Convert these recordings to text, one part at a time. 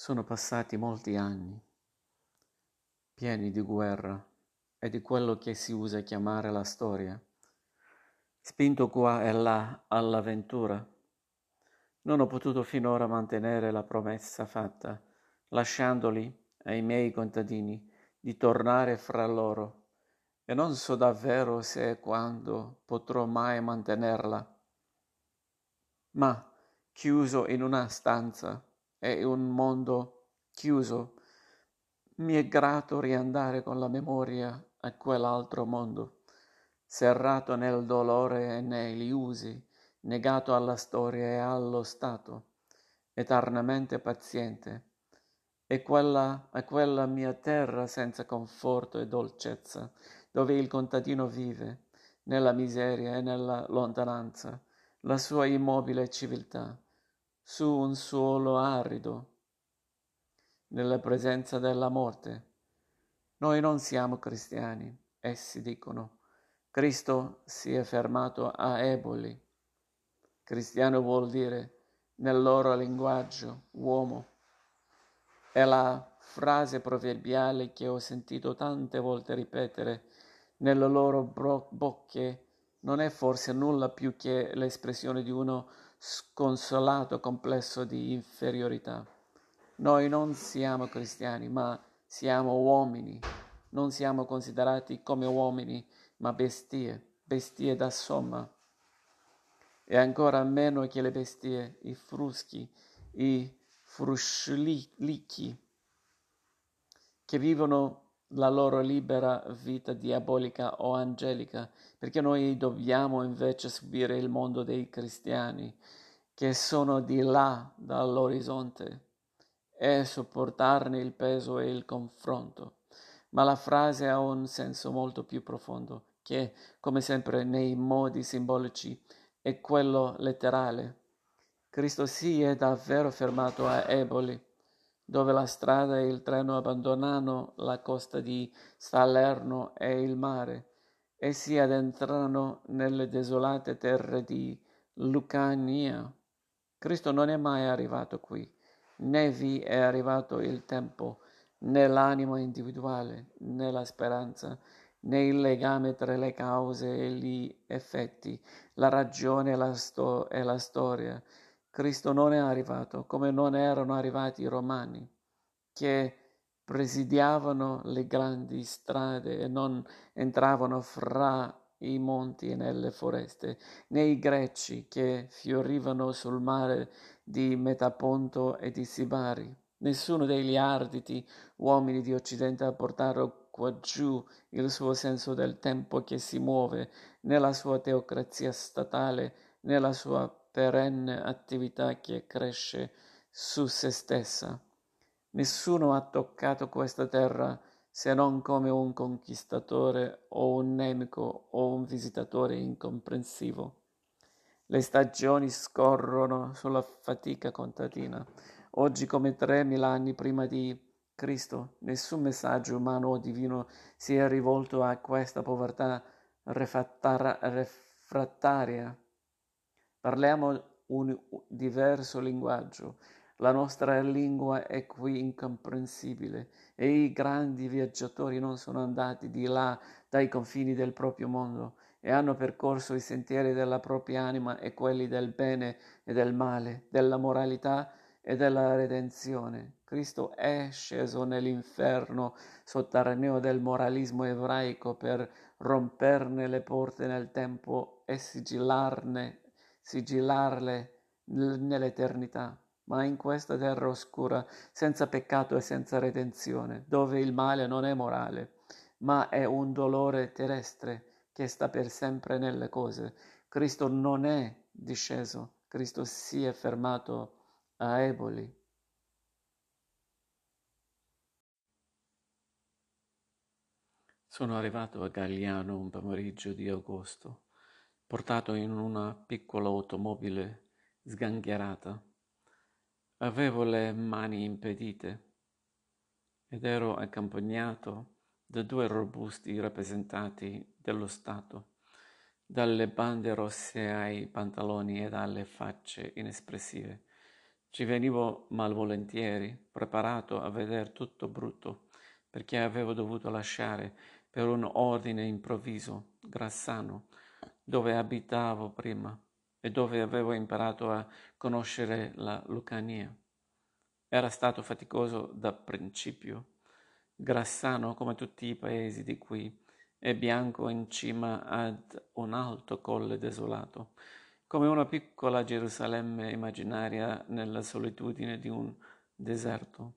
Sono passati molti anni, pieni di guerra e di quello che si usa chiamare la storia. Spinto qua e là all'avventura, non ho potuto finora mantenere la promessa fatta, lasciandoli ai miei contadini di tornare fra loro, e non so davvero se e quando potrò mai mantenerla. Ma, chiuso in una stanza, è un mondo chiuso. Mi è grato riandare con la memoria a quell'altro mondo, serrato nel dolore e negli usi, negato alla storia e allo Stato, eternamente paziente. E quella, a quella mia terra senza conforto e dolcezza, dove il contadino vive, nella miseria e nella lontananza, la sua immobile civiltà su un suolo arido, nella presenza della morte. Noi non siamo cristiani, essi dicono. Cristo si è fermato a Eboli. Cristiano vuol dire, nel loro linguaggio, uomo. È la frase proverbiale che ho sentito tante volte ripetere nelle loro bro- bocche non è forse nulla più che l'espressione di uno sconsolato complesso di inferiorità. Noi non siamo cristiani, ma siamo uomini. Non siamo considerati come uomini, ma bestie, bestie da somma. E ancora meno che le bestie, i fruschi, i fruscilicchi, che vivono la loro libera vita diabolica o angelica, perché noi dobbiamo invece subire il mondo dei cristiani, che sono di là dall'orizzonte, e sopportarne il peso e il confronto. Ma la frase ha un senso molto più profondo, che, come sempre nei modi simbolici, è quello letterale. Cristo si è davvero fermato a Eboli, dove la strada e il treno abbandonano la costa di Salerno e il mare e si addentrano nelle desolate terre di Lucania. Cristo non è mai arrivato qui, né vi è arrivato il tempo, né l'animo individuale, né la speranza, né il legame tra le cause e gli effetti, la ragione e la, sto- e la storia, Cristo non è arrivato, come non erano arrivati i romani, che presidiavano le grandi strade e non entravano fra i monti e nelle foreste, né i greci che fiorivano sul mare di Metaponto e di Sibari. Nessuno degli arditi uomini di Occidente portato qua giù il suo senso del tempo che si muove, nella sua teocrazia statale, nella sua perenne attività che cresce su se stessa. Nessuno ha toccato questa terra se non come un conquistatore o un nemico o un visitatore incomprensivo. Le stagioni scorrono sulla fatica contadina. Oggi, come tremila anni prima di Cristo, nessun messaggio umano o divino si è rivolto a questa povertà refrattaria Parliamo un diverso linguaggio. La nostra lingua è qui incomprensibile e i grandi viaggiatori non sono andati di là dai confini del proprio mondo e hanno percorso i sentieri della propria anima e quelli del bene e del male, della moralità e della redenzione. Cristo è sceso nell'inferno sotterraneo del moralismo ebraico per romperne le porte nel tempo e sigillarne sigillarle nell'eternità, ma in questa terra oscura, senza peccato e senza redenzione, dove il male non è morale, ma è un dolore terrestre che sta per sempre nelle cose. Cristo non è disceso, Cristo si è fermato a Eboli. Sono arrivato a Gagliano un pomeriggio di agosto portato in una piccola automobile sgangherata. Avevo le mani impedite ed ero accompagnato da due robusti rappresentanti dello Stato, dalle bande rosse ai pantaloni e dalle facce inespressive. Ci venivo malvolentieri, preparato a veder tutto brutto, perché avevo dovuto lasciare per un ordine improvviso Grassano, dove abitavo prima e dove avevo imparato a conoscere la Lucania. Era stato faticoso da principio. Grassano, come tutti i paesi di qui, è bianco in cima ad un alto colle desolato, come una piccola Gerusalemme immaginaria nella solitudine di un deserto.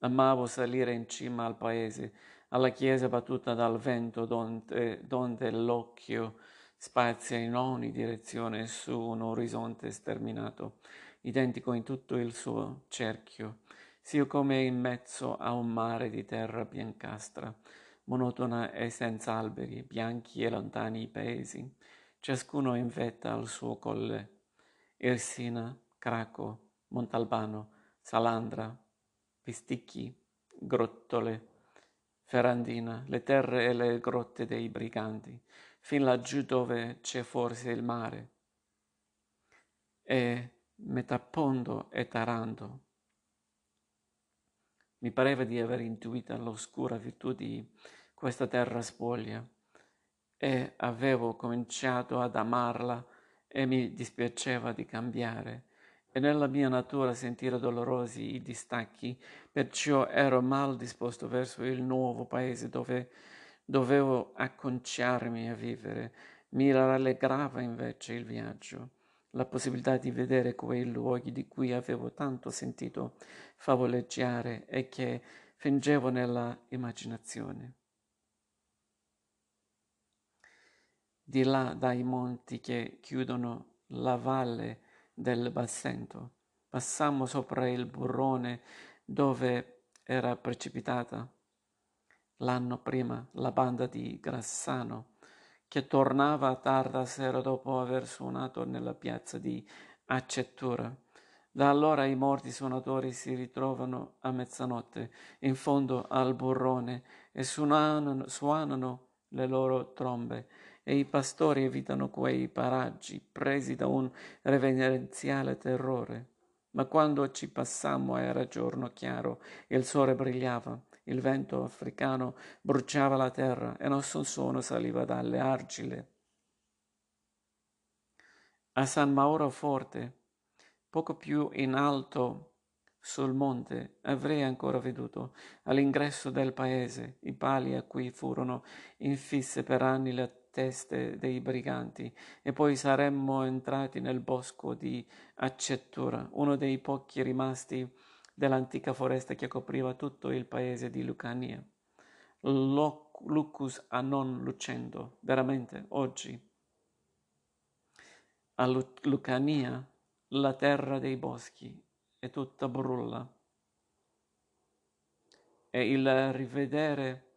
Amavo salire in cima al paese, alla chiesa battuta dal vento, donde, donde l'occhio spazia in ogni direzione su un orizzonte sterminato, identico in tutto il suo cerchio, sia come in mezzo a un mare di terra biancastra, monotona e senza alberi, bianchi e lontani i paesi ciascuno in vetta al suo colle. Irsina, Craco, Montalbano, Salandra, Pisticchi, Grottole, Ferrandina, le terre e le grotte dei briganti, fin laggiù dove c'è forse il mare, e Metapondo e Taranto. Mi pareva di aver intuita l'oscura virtù di questa terra spoglia. E avevo cominciato ad amarla e mi dispiaceva di cambiare. E nella mia natura sentire dolorosi i distacchi, perciò ero mal disposto verso il nuovo paese dove dovevo acconciarmi a vivere. Mi rallegrava invece il viaggio, la possibilità di vedere quei luoghi di cui avevo tanto sentito favoleggiare e che fingevo nella immaginazione. di là dai monti che chiudono la valle del Bassento. Passammo sopra il burrone dove era precipitata l'anno prima la banda di Grassano, che tornava a tarda sera dopo aver suonato nella piazza di Accettura. Da allora i morti suonatori si ritrovano a mezzanotte in fondo al burrone e suonano, suonano le loro trombe e i pastori evitano quei paraggi presi da un reverenziale terrore. Ma quando ci passammo era giorno chiaro, il sole brillava, il vento africano bruciava la terra e son suono saliva dalle argile. A San Mauro Forte, poco più in alto sul monte, avrei ancora veduto, all'ingresso del paese, i pali a cui furono infisse per anni le teste dei briganti e poi saremmo entrati nel bosco di Accettura, uno dei pochi rimasti dell'antica foresta che copriva tutto il paese di Lucania. Lucus a non lucendo, veramente, oggi. A Lucania la terra dei boschi è tutta brulla e il rivedere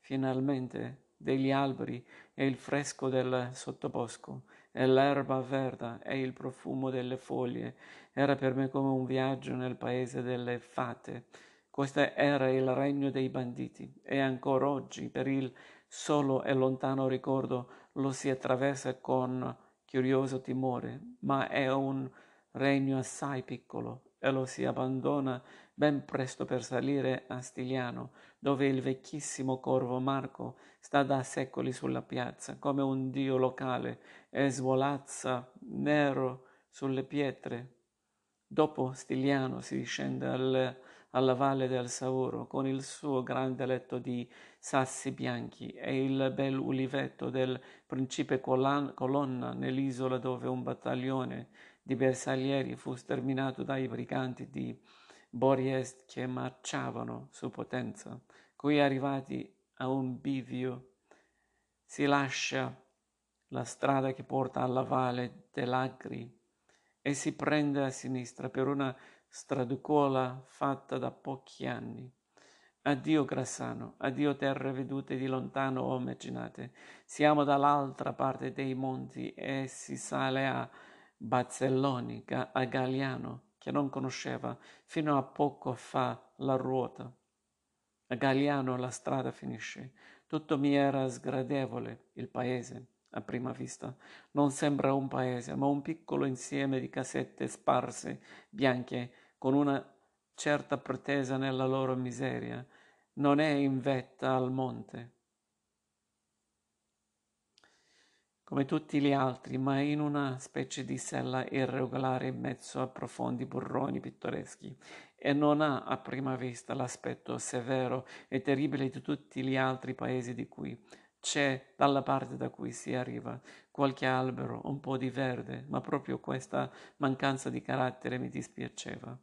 finalmente degli alberi e il fresco del sottobosco e l'erba verde e il profumo delle foglie era per me come un viaggio nel paese delle fate. Questo era il regno dei banditi e ancora oggi, per il solo e lontano ricordo, lo si attraversa con curioso timore, ma è un regno assai piccolo e lo si abbandona ben presto per salire a Stiliano, dove il vecchissimo corvo Marco sta da secoli sulla piazza, come un dio locale, e svolazza nero sulle pietre. Dopo Stiliano si discende al, alla valle del Sauro con il suo grande letto di sassi bianchi e il bel ulivetto del principe Colonna nell'isola dove un battaglione di bersaglieri fu sterminato dai briganti di Boriest che marciavano su Potenza, cui arrivati a un bivio si lascia la strada che porta alla valle dell'Agri e si prende a sinistra per una straducola fatta da pochi anni. Addio Grassano, addio terre vedute di lontano o immaginate. Siamo dall'altra parte dei monti e si sale a Bazzelloni, a Galiano, che non conosceva fino a poco fa la ruota. A Galiano la strada finisce. Tutto mi era sgradevole, il paese, a prima vista. Non sembra un paese, ma un piccolo insieme di casette sparse, bianche, con una certa pretesa nella loro miseria. Non è in vetta al monte, come tutti gli altri, ma in una specie di sella irregolare in mezzo a profondi burroni pittoreschi, e non ha a prima vista l'aspetto severo e terribile di tutti gli altri paesi di cui c'è dalla parte da cui si arriva qualche albero, un po' di verde, ma proprio questa mancanza di carattere mi dispiaceva.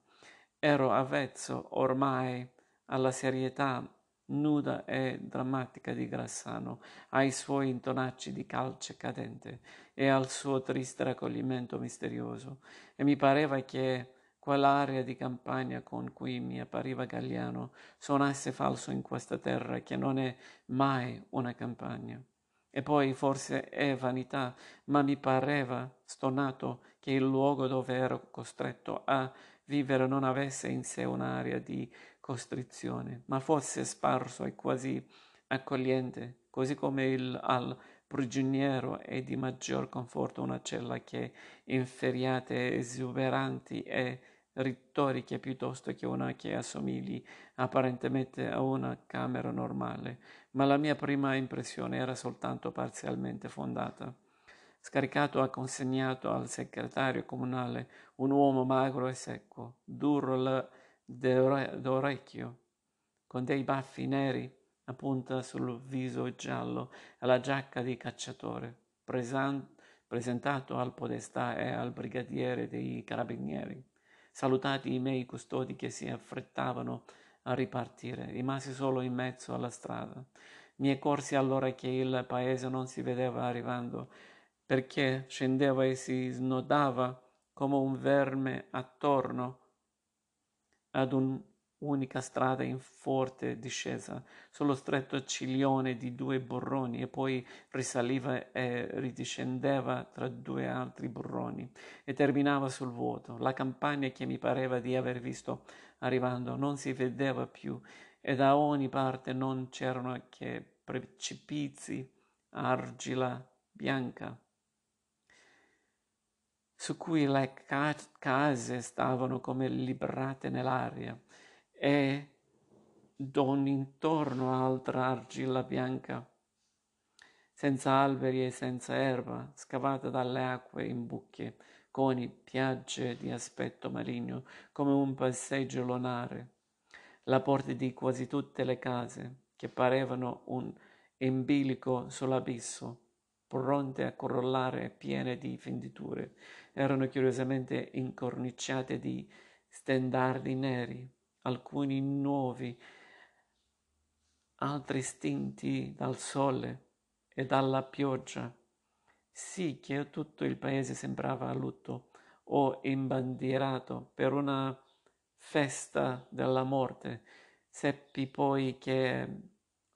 Ero avvezzo ormai alla serietà nuda e drammatica di Grassano, ai suoi intonacci di calce cadente e al suo triste raccoglimento misterioso, e mi pareva che quell'aria di campagna con cui mi appariva Galliano suonasse falso in questa terra che non è mai una campagna. E poi forse è vanità, ma mi pareva stonato che il luogo dove ero costretto a vivere non avesse in sé un'aria di costrizione, ma fosse sparso e quasi accogliente, così come il, al prigioniero è di maggior conforto una cella che inferiate esuberanti e retoriche piuttosto che una che assomigli apparentemente a una camera normale, ma la mia prima impressione era soltanto parzialmente fondata. Scaricato ha consegnato al segretario comunale un uomo magro e secco, duro d'orecchio, con dei baffi neri a punta sul viso giallo e la giacca di cacciatore, presan- presentato al podestà e al brigadiere dei carabinieri. Salutati i miei custodi che si affrettavano a ripartire, rimasi solo in mezzo alla strada. Mi accorsi allora che il paese non si vedeva arrivando, perché scendeva e si snodava come un verme attorno ad un'unica strada in forte discesa, sullo stretto ciglione di due burroni e poi risaliva e ridiscendeva tra due altri burroni e terminava sul vuoto. La campagna che mi pareva di aver visto arrivando non si vedeva più e da ogni parte non c'erano che precipizi, argilla bianca su cui le ca- case stavano come liberate nell'aria e d'ogni intorno altra argilla bianca, senza alberi e senza erba, scavata dalle acque in buche, coni, piagge di aspetto maligno, come un passeggio lunare. La porta di quasi tutte le case, che parevano un embilico sull'abisso, pronte a crollare piene di fenditure, erano curiosamente incorniciate di stendardi neri, alcuni nuovi, altri stinti dal sole e dalla pioggia, sì che tutto il paese sembrava a lutto o imbandierato per una festa della morte. Seppi poi che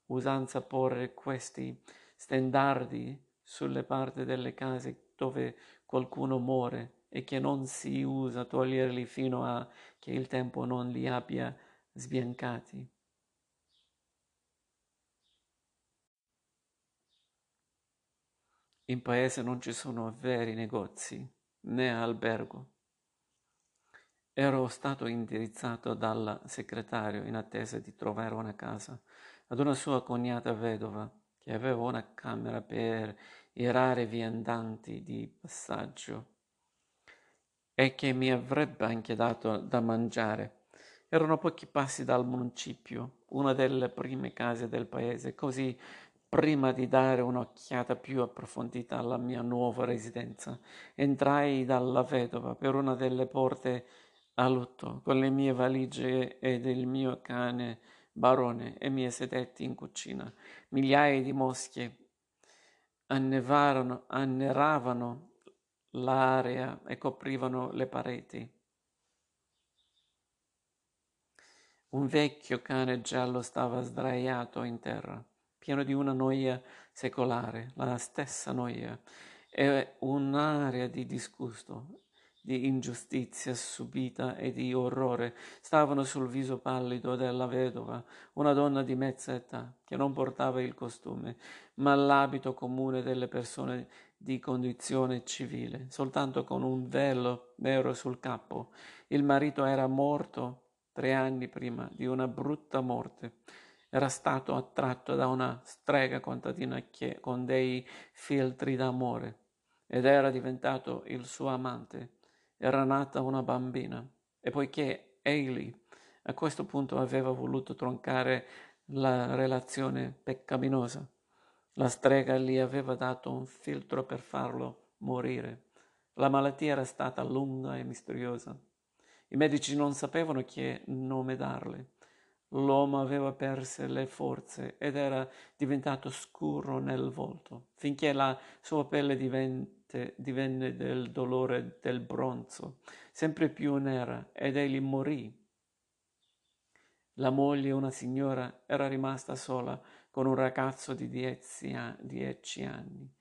usanza porre questi stendardi sulle parti delle case dove qualcuno muore e che non si usa toglierli fino a che il tempo non li abbia sbiancati. In paese non ci sono veri negozi né albergo. Ero stato indirizzato dal segretario in attesa di trovare una casa ad una sua cognata vedova che aveva una camera per i rari viandanti di passaggio e che mi avrebbe anche dato da mangiare. Erano pochi passi dal municipio, una delle prime case del paese, così prima di dare un'occhiata più approfondita alla mia nuova residenza, entrai dalla vedova per una delle porte a lutto con le mie valigie ed il mio cane barone e mi sedetti in cucina. Migliaia di mosche anneravano l'area e coprivano le pareti. Un vecchio cane giallo stava sdraiato in terra, pieno di una noia secolare, la stessa noia, e un'aria di disgusto di ingiustizia subita e di orrore stavano sul viso pallido della vedova, una donna di mezza età, che non portava il costume, ma l'abito comune delle persone di condizione civile, soltanto con un velo nero sul capo. Il marito era morto tre anni prima di una brutta morte. Era stato attratto da una strega contadina con dei filtri d'amore ed era diventato il suo amante era nata una bambina e poiché Ailey a questo punto aveva voluto troncare la relazione peccaminosa, la strega gli aveva dato un filtro per farlo morire. La malattia era stata lunga e misteriosa. I medici non sapevano che nome darle. L'uomo aveva perso le forze ed era diventato scuro nel volto, finché la sua pelle diventò mente divenne del dolore del bronzo, sempre più nera, ed egli morì. La moglie, una signora, era rimasta sola con un ragazzo di dieci, dieci anni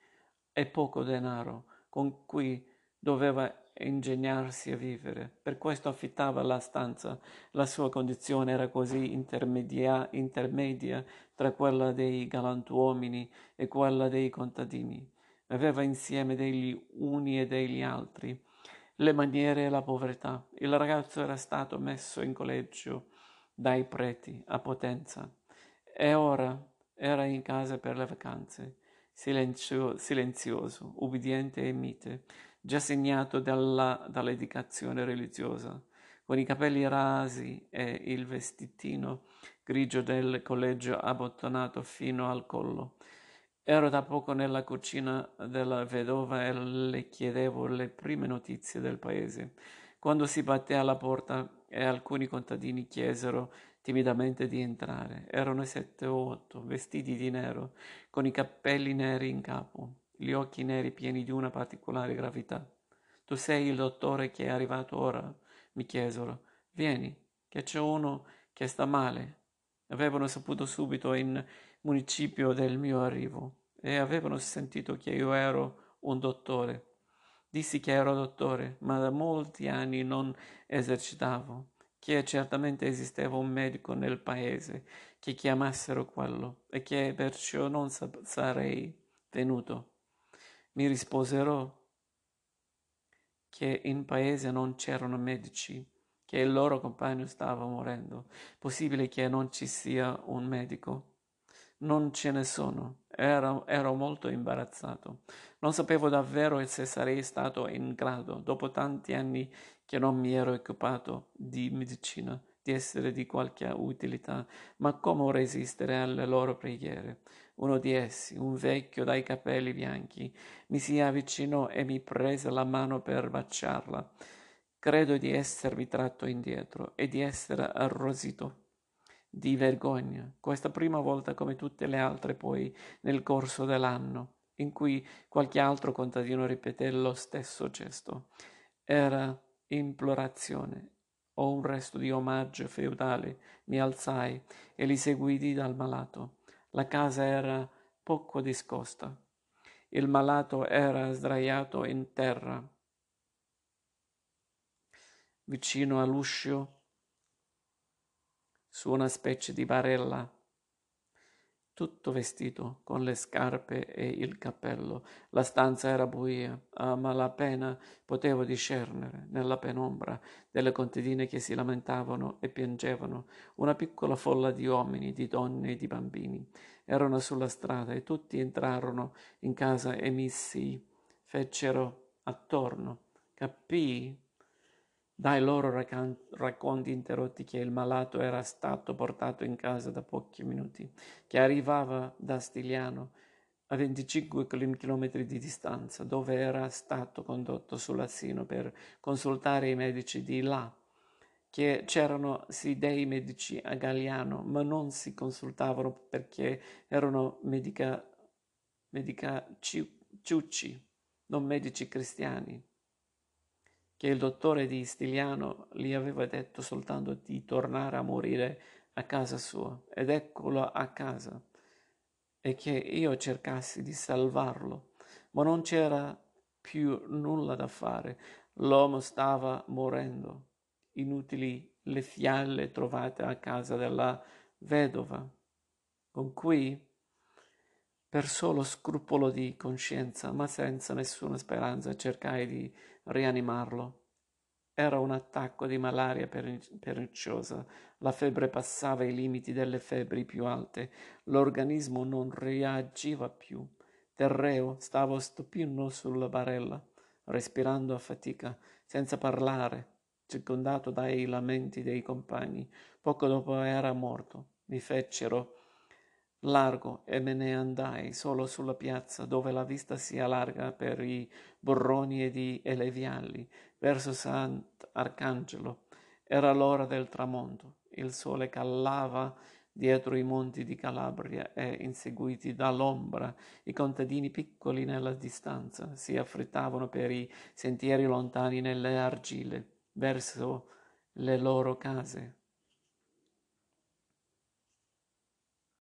e poco denaro con cui doveva ingegnarsi a vivere. Per questo affittava la stanza. La sua condizione era così intermedia, intermedia tra quella dei galantuomini e quella dei contadini aveva insieme degli uni e degli altri, le maniere e la povertà. Il ragazzo era stato messo in collegio dai preti a Potenza. E ora era in casa per le vacanze, silenzio, silenzioso, ubbidiente e mite, già segnato dalla, dall'educazione religiosa, con i capelli rasi e il vestitino grigio del collegio abbottonato fino al collo Ero da poco nella cucina della vedova e le chiedevo le prime notizie del paese, quando si batté alla porta e alcuni contadini chiesero timidamente di entrare. Erano sette o otto, vestiti di nero, con i capelli neri in capo, gli occhi neri pieni di una particolare gravità. Tu sei il dottore che è arrivato ora? mi chiesero. Vieni, che c'è uno che sta male. Avevano saputo subito in municipio del mio arrivo e avevano sentito che io ero un dottore. Dissi che ero dottore, ma da molti anni non esercitavo, che certamente esisteva un medico nel paese che chiamassero quello e che perciò non sa- sarei venuto. Mi risposero che in paese non c'erano medici, che il loro compagno stava morendo. Possibile che non ci sia un medico? Non ce ne sono. Ero, ero, molto imbarazzato. Non sapevo davvero se sarei stato in grado, dopo tanti anni che non mi ero occupato di medicina, di essere di qualche utilità, ma come resistere alle loro preghiere. Uno di essi, un vecchio dai capelli bianchi, mi si avvicinò e mi prese la mano per baciarla. Credo di essermi tratto indietro e di essere arrosito di vergogna, questa prima volta come tutte le altre poi nel corso dell'anno, in cui qualche altro contadino ripeté lo stesso gesto. Era implorazione o un resto di omaggio feudale. Mi alzai e li seguiti dal malato. La casa era poco discosta. Il malato era sdraiato in terra, vicino all'uscio su una specie di barella, tutto vestito con le scarpe e il cappello. La stanza era buia, a malapena potevo discernere, nella penombra, delle contadine che si lamentavano e piangevano, una piccola folla di uomini, di donne e di bambini. Erano sulla strada e tutti entrarono in casa e mi si fecero attorno. Capii dai loro racconti interrotti che il malato era stato portato in casa da pochi minuti, che arrivava da Stigliano a 25 km di distanza, dove era stato condotto sull'assino per consultare i medici di là, che c'erano sì dei medici a Galliano, ma non si consultavano perché erano medica, medica ciucci, non medici cristiani che il dottore di Stiliano gli aveva detto soltanto di tornare a morire a casa sua, ed eccolo a casa, e che io cercassi di salvarlo, ma non c'era più nulla da fare. L'uomo stava morendo. Inutili le fialle trovate a casa della vedova, con cui, per solo scrupolo di coscienza, ma senza nessuna speranza, cercai di rianimarlo. Era un attacco di malaria perniciosa, la febbre passava i limiti delle febbri più alte, l'organismo non reagiva più. Terreo stava stupino sulla barella, respirando a fatica, senza parlare, circondato dai lamenti dei compagni. Poco dopo era morto. Mi fecero largo e me ne andai solo sulla piazza, dove la vista si allarga per i borroni ed i viali, verso Sant'Arcangelo. Era l'ora del tramonto. Il sole calava dietro i monti di Calabria e, inseguiti dall'ombra, i contadini piccoli nella distanza si affrettavano per i sentieri lontani nelle argille, verso le loro case.